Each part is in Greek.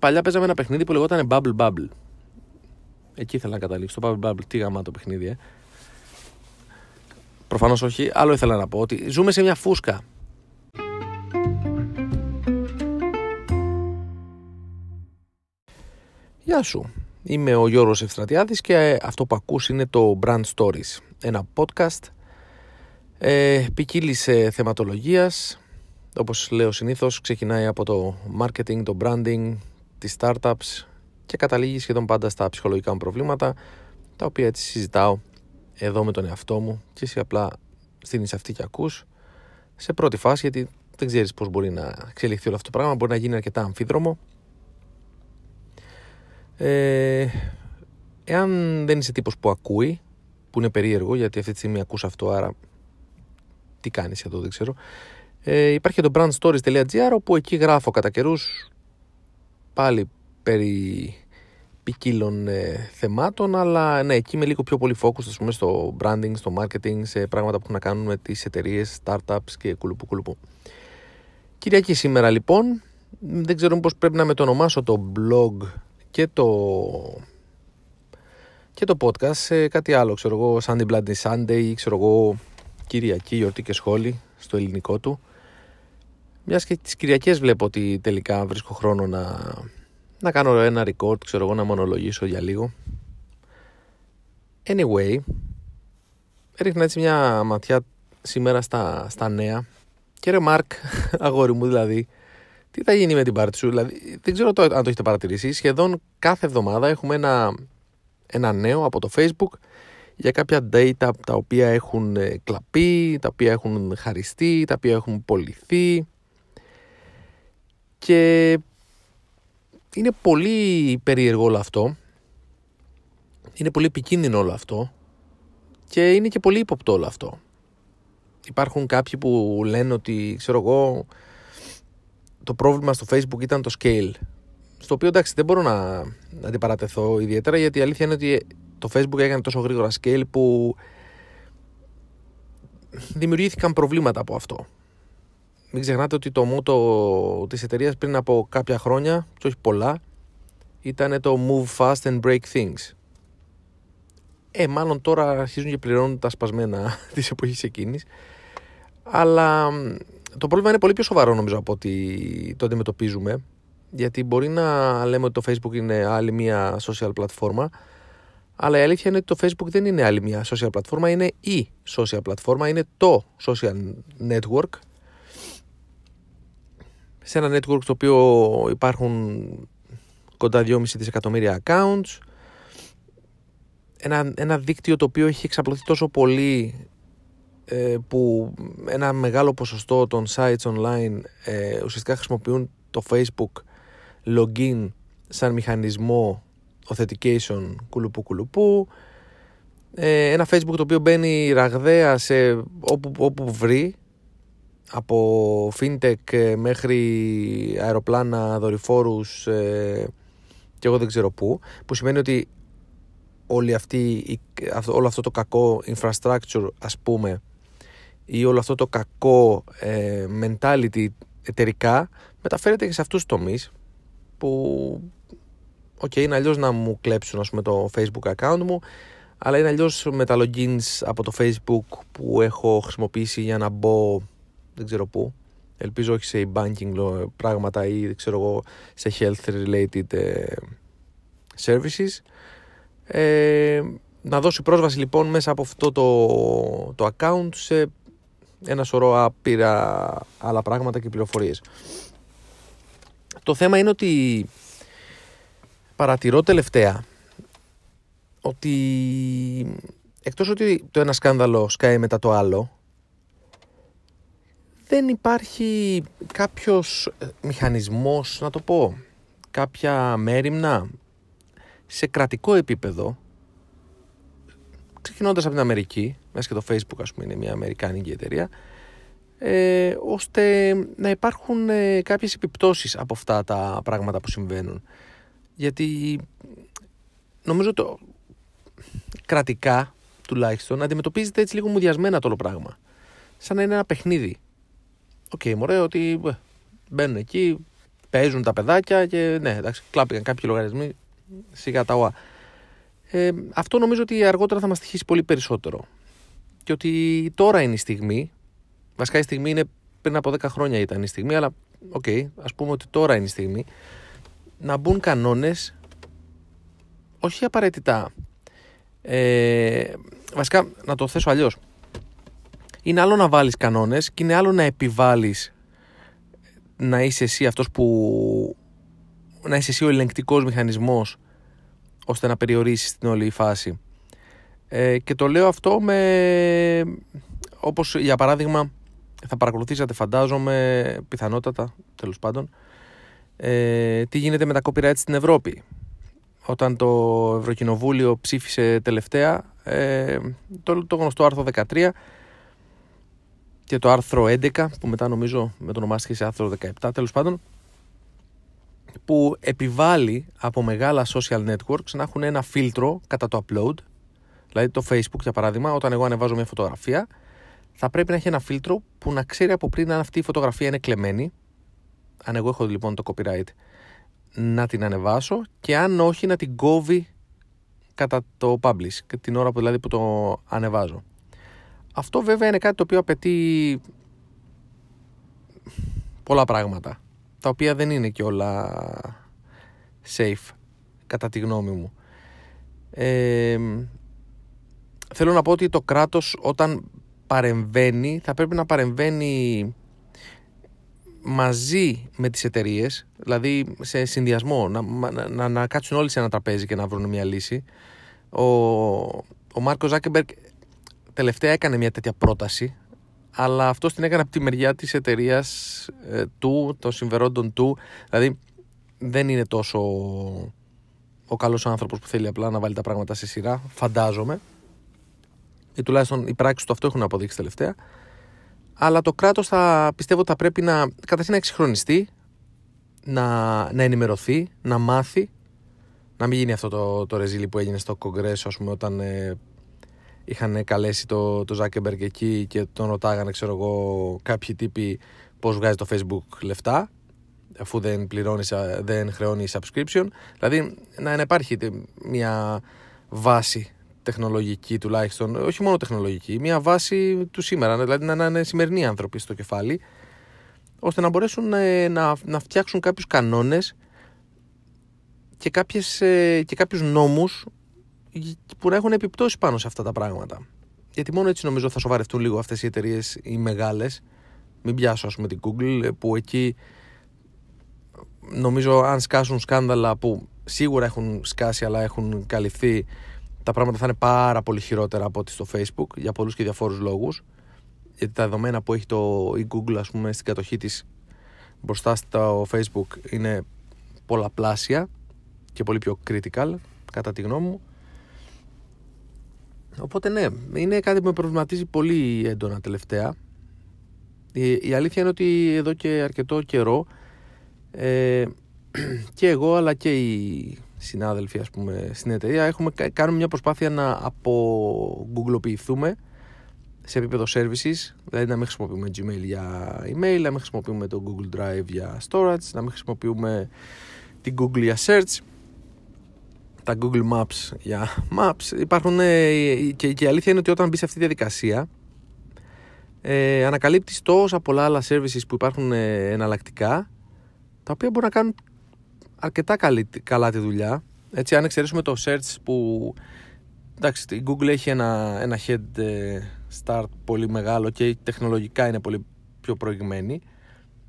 παλιά παίζαμε ένα παιχνίδι που λεγόταν Bubble Bubble. Εκεί ήθελα να καταλήξω. Το Bubble Bubble, τι γαμάτο παιχνίδι, ε. Προφανώς όχι. Άλλο ήθελα να πω ότι ζούμε σε μια φούσκα. Γεια σου. Είμαι ο Γιώργος Ευστρατιάδης και αυτό που ακούς είναι το Brand Stories. Ένα podcast ε, ποικίλης ε, θεματολογίας. Όπως λέω συνήθως ξεκινάει από το marketing, το branding, τις startups και καταλήγει σχεδόν πάντα στα ψυχολογικά μου προβλήματα τα οποία έτσι συζητάω εδώ με τον εαυτό μου και εσύ απλά στείνεις αυτή και ακούς σε πρώτη φάση γιατί δεν ξέρεις πώς μπορεί να εξελιχθεί όλο αυτό το πράγμα μπορεί να γίνει αρκετά αμφίδρομο. Ε, εάν δεν είσαι τύπος που ακούει που είναι περίεργο γιατί αυτή τη στιγμή ακούς αυτό άρα τι κάνεις εδώ δεν ξέρω ε, υπάρχει το brandstories.gr όπου εκεί γράφω κατά καιρούς πάλι περί ποικίλων ε, θεμάτων, αλλά ναι, εκεί είμαι λίγο πιο πολύ focus ας πούμε, στο branding, στο marketing, σε πράγματα που έχουν να κάνουν με τις εταιρείες, startups και κουλουπού κουλουπού. Κυριακή σήμερα λοιπόν, δεν ξέρω πώς πρέπει να μετονομάσω το blog και το, και το podcast σε κάτι άλλο, ξέρω εγώ, Sunday Bloody Sunday ή ξέρω εγώ Κυριακή, γιορτή και σχόλη στο ελληνικό του. Μιας και τις Κυριακές βλέπω ότι τελικά βρίσκω χρόνο να να κάνω ένα record, ξέρω εγώ, να μονολογήσω για λίγο. Anyway, έριχνα έτσι μια ματιά σήμερα στα, στα νέα. Και ρε Μάρκ, αγόρι μου δηλαδή, τι θα γίνει με την πάρτι σου; Δηλαδή, δεν ξέρω το, αν το έχετε παρατηρήσει. Σχεδόν κάθε εβδομάδα έχουμε ένα, ένα νέο από το Facebook για κάποια data τα οποία έχουν ε, κλαπεί, τα οποία έχουν χαριστεί, τα οποία έχουν πολιθεί. Και είναι πολύ περίεργο όλο αυτό. Είναι πολύ επικίνδυνο όλο αυτό. Και είναι και πολύ ύποπτο όλο αυτό. Υπάρχουν κάποιοι που λένε ότι, ξέρω εγώ, το πρόβλημα στο Facebook ήταν το scale. Στο οποίο εντάξει δεν μπορώ να, να αντιπαρατεθώ ιδιαίτερα γιατί η αλήθεια είναι ότι το Facebook έκανε τόσο γρήγορα scale που δημιουργήθηκαν προβλήματα από αυτό. Μην ξεχνάτε ότι το μότο της εταιρείας πριν από κάποια χρόνια, και όχι πολλά, ήταν το Move Fast and Break Things. Ε, μάλλον τώρα αρχίζουν και πληρώνουν τα σπασμένα της εποχής εκείνης. Αλλά το πρόβλημα είναι πολύ πιο σοβαρό νομίζω από ότι το αντιμετωπίζουμε. Γιατί μπορεί να λέμε ότι το Facebook είναι άλλη μια social πλατφόρμα, αλλά η αλήθεια είναι ότι το Facebook δεν είναι άλλη μια social πλατφόρμα, είναι η social πλατφόρμα, είναι το social network σε ένα network στο οποίο υπάρχουν κοντά 2,5 δισεκατομμύρια accounts ένα, ένα δίκτυο το οποίο έχει εξαπλωθεί τόσο πολύ ε, που ένα μεγάλο ποσοστό των sites online ε, ουσιαστικά χρησιμοποιούν το Facebook login σαν μηχανισμό authentication κουλουπού κουλουπού. Ε, ένα Facebook το οποίο μπαίνει ραγδαία σε όπου, όπου βρει από fintech ε, μέχρι αεροπλάνα, δορυφόρους ε, και εγώ δεν ξέρω πού που σημαίνει ότι όλη αυτή, όλο αυτό το κακό infrastructure ας πούμε ή όλο αυτό το κακό ε, mentality εταιρικά μεταφέρεται και σε αυτούς τους τομείς που OK okay, είναι αλλιώς να μου κλέψουν ας πούμε, το facebook account μου αλλά είναι αλλιώς με τα logins από το facebook που έχω χρησιμοποιήσει για να μπω δεν ξέρω πού. Ελπίζω όχι σε banking πράγματα ή ξέρω εγώ σε health related ε, services. Ε, να δώσει πρόσβαση λοιπόν μέσα από αυτό το, το account σε ένα σωρό άπειρα άλλα πράγματα και πληροφορίες. Το θέμα είναι ότι παρατηρώ τελευταία ότι εκτός ότι το ένα σκάνδαλο σκάει μετά το άλλο δεν υπάρχει κάποιος ε, μηχανισμός, να το πω, κάποια μέρημνα σε κρατικό επίπεδο, ξεκινώντας από την Αμερική, μέσα και το Facebook ας πούμε είναι μια αμερικάνικη εταιρεία, ε, ώστε να υπάρχουν ε, κάποιες επιπτώσεις από αυτά τα πράγματα που συμβαίνουν. Γιατί νομίζω το κρατικά τουλάχιστον αντιμετωπίζεται έτσι λίγο μουδιασμένα το όλο πράγμα. Σαν να είναι ένα παιχνίδι. OK, okay, μωρέ, ότι μπαίνουν εκεί, παίζουν τα παιδάκια και ναι, εντάξει, κλάπηκαν κάποιοι λογαριασμοί, σιγά τα ωά. Ε, αυτό νομίζω ότι αργότερα θα μας στοιχίσει πολύ περισσότερο. Και ότι τώρα είναι η στιγμή, βασικά η στιγμή είναι πριν από 10 χρόνια ήταν η στιγμή, αλλά OK, okay, ας πούμε ότι τώρα είναι η στιγμή, να μπουν κανόνες, όχι απαραίτητα, ε, βασικά να το θέσω αλλιώς, είναι άλλο να βάλεις κανόνες και είναι άλλο να επιβάλλεις να είσαι εσύ αυτός που να είσαι εσύ ο ελεγκτικός μηχανισμός ώστε να περιορίσεις την όλη φάση. Ε, και το λέω αυτό με όπως για παράδειγμα θα παρακολουθήσατε φαντάζομαι πιθανότατα τέλος πάντων ε, τι γίνεται με τα copyright στην Ευρώπη όταν το Ευρωκοινοβούλιο ψήφισε τελευταία ε, το, το γνωστό άρθρο 13 και το άρθρο 11 που μετά νομίζω με το ονομάστηκε σε άρθρο 17 τέλος πάντων που επιβάλλει από μεγάλα social networks να έχουν ένα φίλτρο κατά το upload. Δηλαδή το facebook για παράδειγμα όταν εγώ ανεβάζω μια φωτογραφία θα πρέπει να έχει ένα φίλτρο που να ξέρει από πριν αν αυτή η φωτογραφία είναι κλεμμένη. Αν εγώ έχω λοιπόν το copyright να την ανεβάσω και αν όχι να την κόβει κατά το publish την ώρα που δηλαδή που το ανεβάζω αυτό βέβαια είναι κάτι το οποίο απαιτεί πολλά πράγματα, τα οποία δεν είναι και όλα safe, κατά τη γνώμη μου. Ε, θέλω να πω ότι το κράτος όταν παρεμβαίνει θα πρέπει να παρεμβαίνει μαζί με τις εταιρείες, δηλαδή σε συνδυασμό, να, να, να, κάτσουν όλοι σε ένα τραπέζι και να βρουν μια λύση. Ο, ο Μάρκος Ζάκεμπεργκ τελευταία έκανε μια τέτοια πρόταση, αλλά αυτό την έκανε από τη μεριά της εταιρείας ε, του, των συμφερόντων του. Δηλαδή δεν είναι τόσο ο καλός άνθρωπος που θέλει απλά να βάλει τα πράγματα σε σειρά, φαντάζομαι. Ή τουλάχιστον οι πράξεις του αυτό έχουν αποδείξει τελευταία. Αλλά το κράτος θα πιστεύω ότι θα πρέπει να καταρχήν να εξυγχρονιστεί, να, να ενημερωθεί, να μάθει, να μην γίνει αυτό το, το ρεζίλι που έγινε στο Κογκρέσο, ας πούμε, όταν ε, είχαν καλέσει το, το Zuckerberg εκεί και τον ρωτάγανε, ξέρω εγώ, κάποιοι τύποι πώς βγάζει το Facebook λεφτά αφού δεν πληρώνεις, δεν χρεώνει subscription. Δηλαδή να υπάρχει μια βάση τεχνολογική τουλάχιστον, όχι μόνο τεχνολογική, μια βάση του σήμερα, δηλαδή να είναι σημερινοί άνθρωποι στο κεφάλι, ώστε να μπορέσουν να, να, να φτιάξουν κάποιους κανόνες και, κάποιες, ε, και κάποιους νόμους που να έχουν επιπτώσει πάνω σε αυτά τα πράγματα. Γιατί μόνο έτσι νομίζω θα σοβαρευτούν λίγο αυτές οι εταιρείες οι μεγάλες. Μην πιάσω ας πούμε την Google που εκεί νομίζω αν σκάσουν σκάνδαλα που σίγουρα έχουν σκάσει αλλά έχουν καλυφθεί τα πράγματα θα είναι πάρα πολύ χειρότερα από ό,τι στο Facebook για πολλούς και διαφόρους λόγους γιατί τα δεδομένα που έχει το η Google ας πούμε στην κατοχή της μπροστά στο Facebook είναι πολλαπλάσια και πολύ πιο critical κατά τη γνώμη μου Οπότε ναι, είναι κάτι που με προβληματίζει πολύ έντονα τελευταία. Η, η αλήθεια είναι ότι εδώ και αρκετό καιρό ε, και εγώ αλλά και οι συνάδελφοι ας πούμε στην εταιρεία έχουμε, κάνουμε μια προσπάθεια να απογκουγκλοποιηθούμε σε επίπεδο services, δηλαδή να μην χρησιμοποιούμε Gmail για email, να μην χρησιμοποιούμε το Google Drive για storage, να μην χρησιμοποιούμε την Google για search τα Google Maps για Maps. Υπάρχουν ε, και, και η αλήθεια είναι ότι όταν μπεις σε αυτή τη διαδικασία ε, ανακαλύπτεις τόσα πολλά άλλα services που υπάρχουν ε, εναλλακτικά τα οποία μπορούν να κάνουν αρκετά καλή, καλά τη δουλειά. Έτσι, αν εξαιρέσουμε το search που εντάξει, η Google έχει ένα, ένα head ε, start πολύ μεγάλο και τεχνολογικά είναι πολύ πιο προηγμένη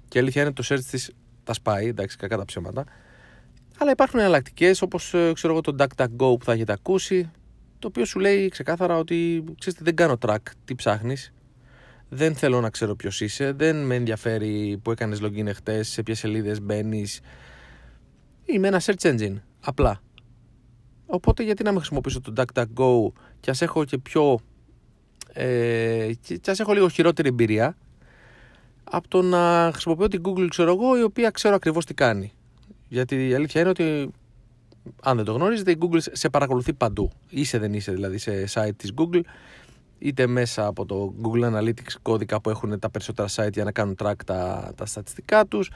και η αλήθεια είναι ότι το search της τα σπάει, εντάξει, κακά τα ψέματα. Αλλά υπάρχουν εναλλακτικές όπως ε, ξέρω εγώ το DuckDuckGo που θα έχετε ακούσει, το οποίο σου λέει ξεκάθαρα ότι ξέρεις, δεν κάνω track τι ψάχνεις. Δεν θέλω να ξέρω ποιος είσαι, δεν με ενδιαφέρει που έκανες login εχθές, σε ποιες σελίδες μπαίνεις. Είμαι ένα search engine. Απλά. Οπότε γιατί να μην χρησιμοποιήσω το DuckDuckGo και ας έχω και πιο. Ε, και ας έχω λίγο χειρότερη εμπειρία από το να χρησιμοποιώ την Google, ξέρω εγώ, η οποία ξέρω ακριβώς τι κάνει. Γιατί η αλήθεια είναι ότι αν δεν το γνωρίζετε, η Google σε παρακολουθεί παντού. Είσαι δεν είσαι δηλαδή σε site της Google, είτε μέσα από το Google Analytics κώδικα που έχουν τα περισσότερα site για να κάνουν track τα, τα στατιστικά τους,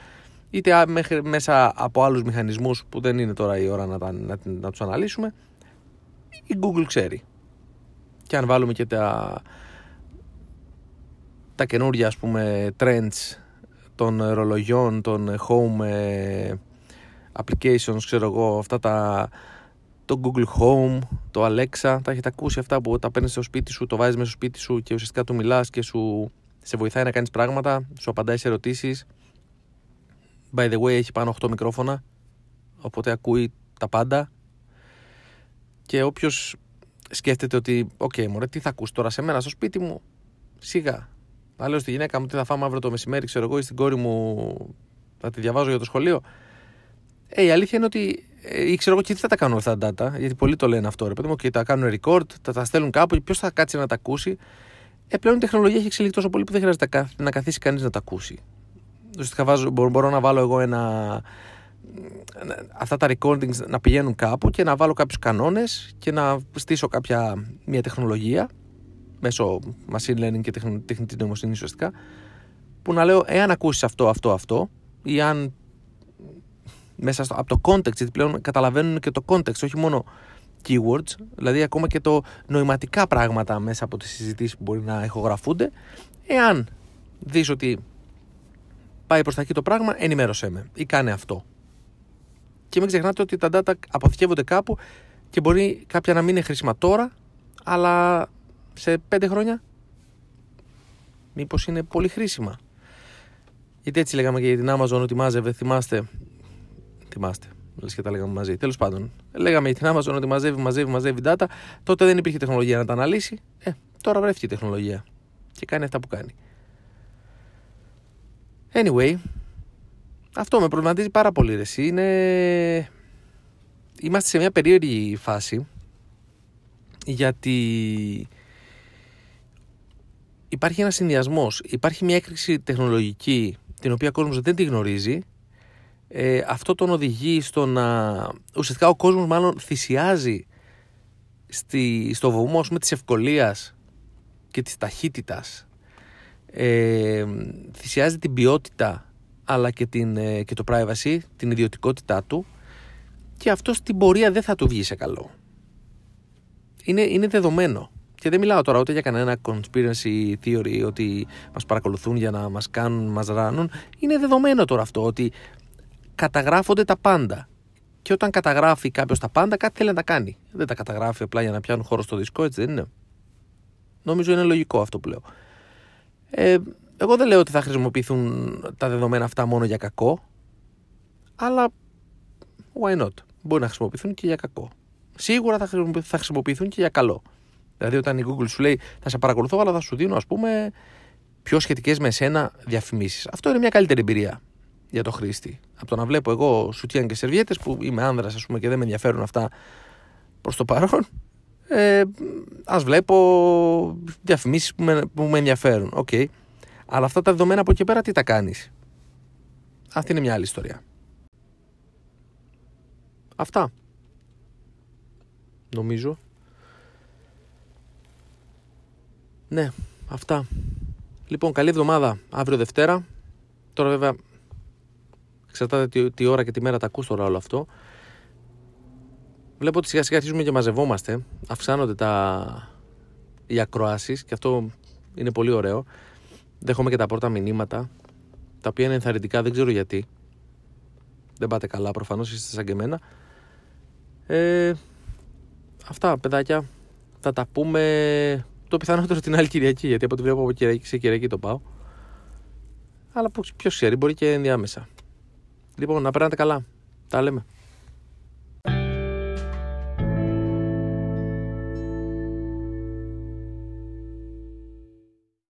είτε μέχρι, μέσα από άλλους μηχανισμούς που δεν είναι τώρα η ώρα να, τα, να, να τους αναλύσουμε η Google ξέρει και αν βάλουμε και τα, τα καινούργια ας πούμε trends των ρολογιών, των home ε, applications, ξέρω εγώ, αυτά τα το Google Home, το Alexa, τα έχετε ακούσει αυτά που τα παίρνεις στο σπίτι σου, το βάζεις μέσα στο σπίτι σου και ουσιαστικά του μιλάς και σου σε βοηθάει να κάνεις πράγματα, σου απαντάει σε ερωτήσεις. By the way, έχει πάνω 8 μικρόφωνα, οπότε ακούει τα πάντα. Και όποιος σκέφτεται ότι, OK, okay, μωρέ, τι θα ακούσει τώρα σε μένα στο σπίτι μου, σιγά. Να λέω στη γυναίκα μου τι θα φάμε αύριο το μεσημέρι, ξέρω εγώ, ή στην κόρη μου θα τη διαβάζω για το σχολείο. Ε, η αλήθεια είναι ότι ε, ξέρω εγώ και τι θα τα κάνουν αυτά τα data, γιατί πολλοί το λένε αυτό. Ρε παιδί μου, και τα κάνουν record, τα, τα στέλνουν κάπου, ποιος θα κάτσει να τα ακούσει. Ε, πλέον η τεχνολογία έχει εξελιχθεί τόσο πολύ που δεν χρειάζεται να καθίσει κανείς να τα ακούσει. Ουσιαστικά βάζω, μπορώ, μπορώ να βάλω εγώ ένα. Αυτά τα recordings να πηγαίνουν κάπου και να βάλω κάποιους κανόνες και να στήσω κάποια μια τεχνολογία μέσω machine learning και τεχνητή νοημοσύνη ουσιαστικά που να λέω εάν ακούσεις αυτό, αυτό, αυτό ή αν μέσα στο, από το context, γιατί πλέον καταλαβαίνουν και το context, όχι μόνο keywords, δηλαδή ακόμα και το νοηματικά πράγματα μέσα από τις συζητήσεις που μπορεί να ηχογραφούνται. Εάν δεις ότι πάει προς τα εκεί το πράγμα, ενημέρωσέ με ή κάνε αυτό. Και μην ξεχνάτε ότι τα data αποθηκεύονται κάπου και μπορεί κάποια να μην είναι χρήσιμα τώρα, αλλά σε πέντε χρόνια μήπως είναι πολύ χρήσιμα. Γιατί έτσι λέγαμε και για την Amazon ότι μάζευε, θυμάστε, θυμάστε, λες και τα λέγαμε μαζί. Τέλος πάντων, λέγαμε για την Amazon ότι μαζεύει, μαζεύει, μαζεύει data, τότε δεν υπήρχε τεχνολογία να τα αναλύσει, ε, τώρα βρέθηκε η τεχνολογία και κάνει αυτά που κάνει. Anyway, αυτό με προβληματίζει πάρα πολύ ρε, είναι... Είμαστε σε μια περίεργη φάση γιατί υπάρχει ένα συνδυασμός. Υπάρχει μια έκρηξη τεχνολογική την οποία ο κόσμος δεν τη γνωρίζει. Ε, αυτό τον οδηγεί στο να... Ουσιαστικά ο κόσμος μάλλον θυσιάζει στη, στο βωμό με της ευκολίας και της ταχύτητας. Ε, θυσιάζει την ποιότητα αλλά και, την, ε, και το privacy, την ιδιωτικότητά του και αυτό στην πορεία δεν θα του βγει σε καλό. Είναι, είναι δεδομένο. Και δεν μιλάω τώρα ούτε για κανένα conspiracy theory ότι μας παρακολουθούν για να μας κάνουν, μας ράνουν. Είναι δεδομένο τώρα αυτό ότι καταγράφονται τα πάντα. Και όταν καταγράφει κάποιος τα πάντα, κάτι θέλει να τα κάνει. Δεν τα καταγράφει απλά για να πιάνουν χώρο στο δίσκο, έτσι δεν είναι. Νομίζω είναι λογικό αυτό που λέω. Ε, εγώ δεν λέω ότι θα χρησιμοποιηθούν τα δεδομένα αυτά μόνο για κακό, αλλά why not; Μπορεί να χρησιμοποιηθούν και για κακό. Σίγουρα θα χρησιμοποιηθούν και για καλό. Δηλαδή, όταν η Google σου λέει θα σε παρακολουθώ, αλλά θα σου δίνω, ας πούμε, πιο σχετικές με εσένα διαφημίσεις. Αυτό είναι μια καλύτερη εμπειρία για το χρήστη. Από το να βλέπω εγώ σουτιάν και σερβιέτες που είμαι άνδρας, ας πούμε, και δεν με ενδιαφέρουν αυτά προς το παρόν. Ε, ας βλέπω διαφημίσεις που με, που με ενδιαφέρουν. Okay. Αλλά αυτά τα δεδομένα από εκεί πέρα τι τα κάνεις; Αυτή είναι μια άλλη ιστορία. Αυτά. Νομίζω. Ναι, αυτά. Λοιπόν, καλή εβδομάδα. Αύριο Δευτέρα. Τώρα βέβαια εξαρτάται τι, τι ώρα και τι μέρα τα ακούς τώρα όλο αυτό. Βλέπω ότι σιγά σιγά αρχίζουμε και μαζευόμαστε. Αυξάνονται τα... οι ακροάσεις και αυτό είναι πολύ ωραίο. Δέχομαι και τα πρώτα μηνύματα, τα οποία είναι ενθαρρυντικά, δεν ξέρω γιατί. Δεν πάτε καλά, προφανώς είστε σαν και εμένα. Ε, αυτά, παιδάκια. Θα τα πούμε το πιθανότερο την άλλη Κυριακή, γιατί από ό,τι βλέπω από Κυριακή σε Κυριακή το πάω. Αλλά ποιος ξέρει, μπορεί και ενδιάμεσα. Λοιπόν, να περνάτε καλά. Τα λέμε.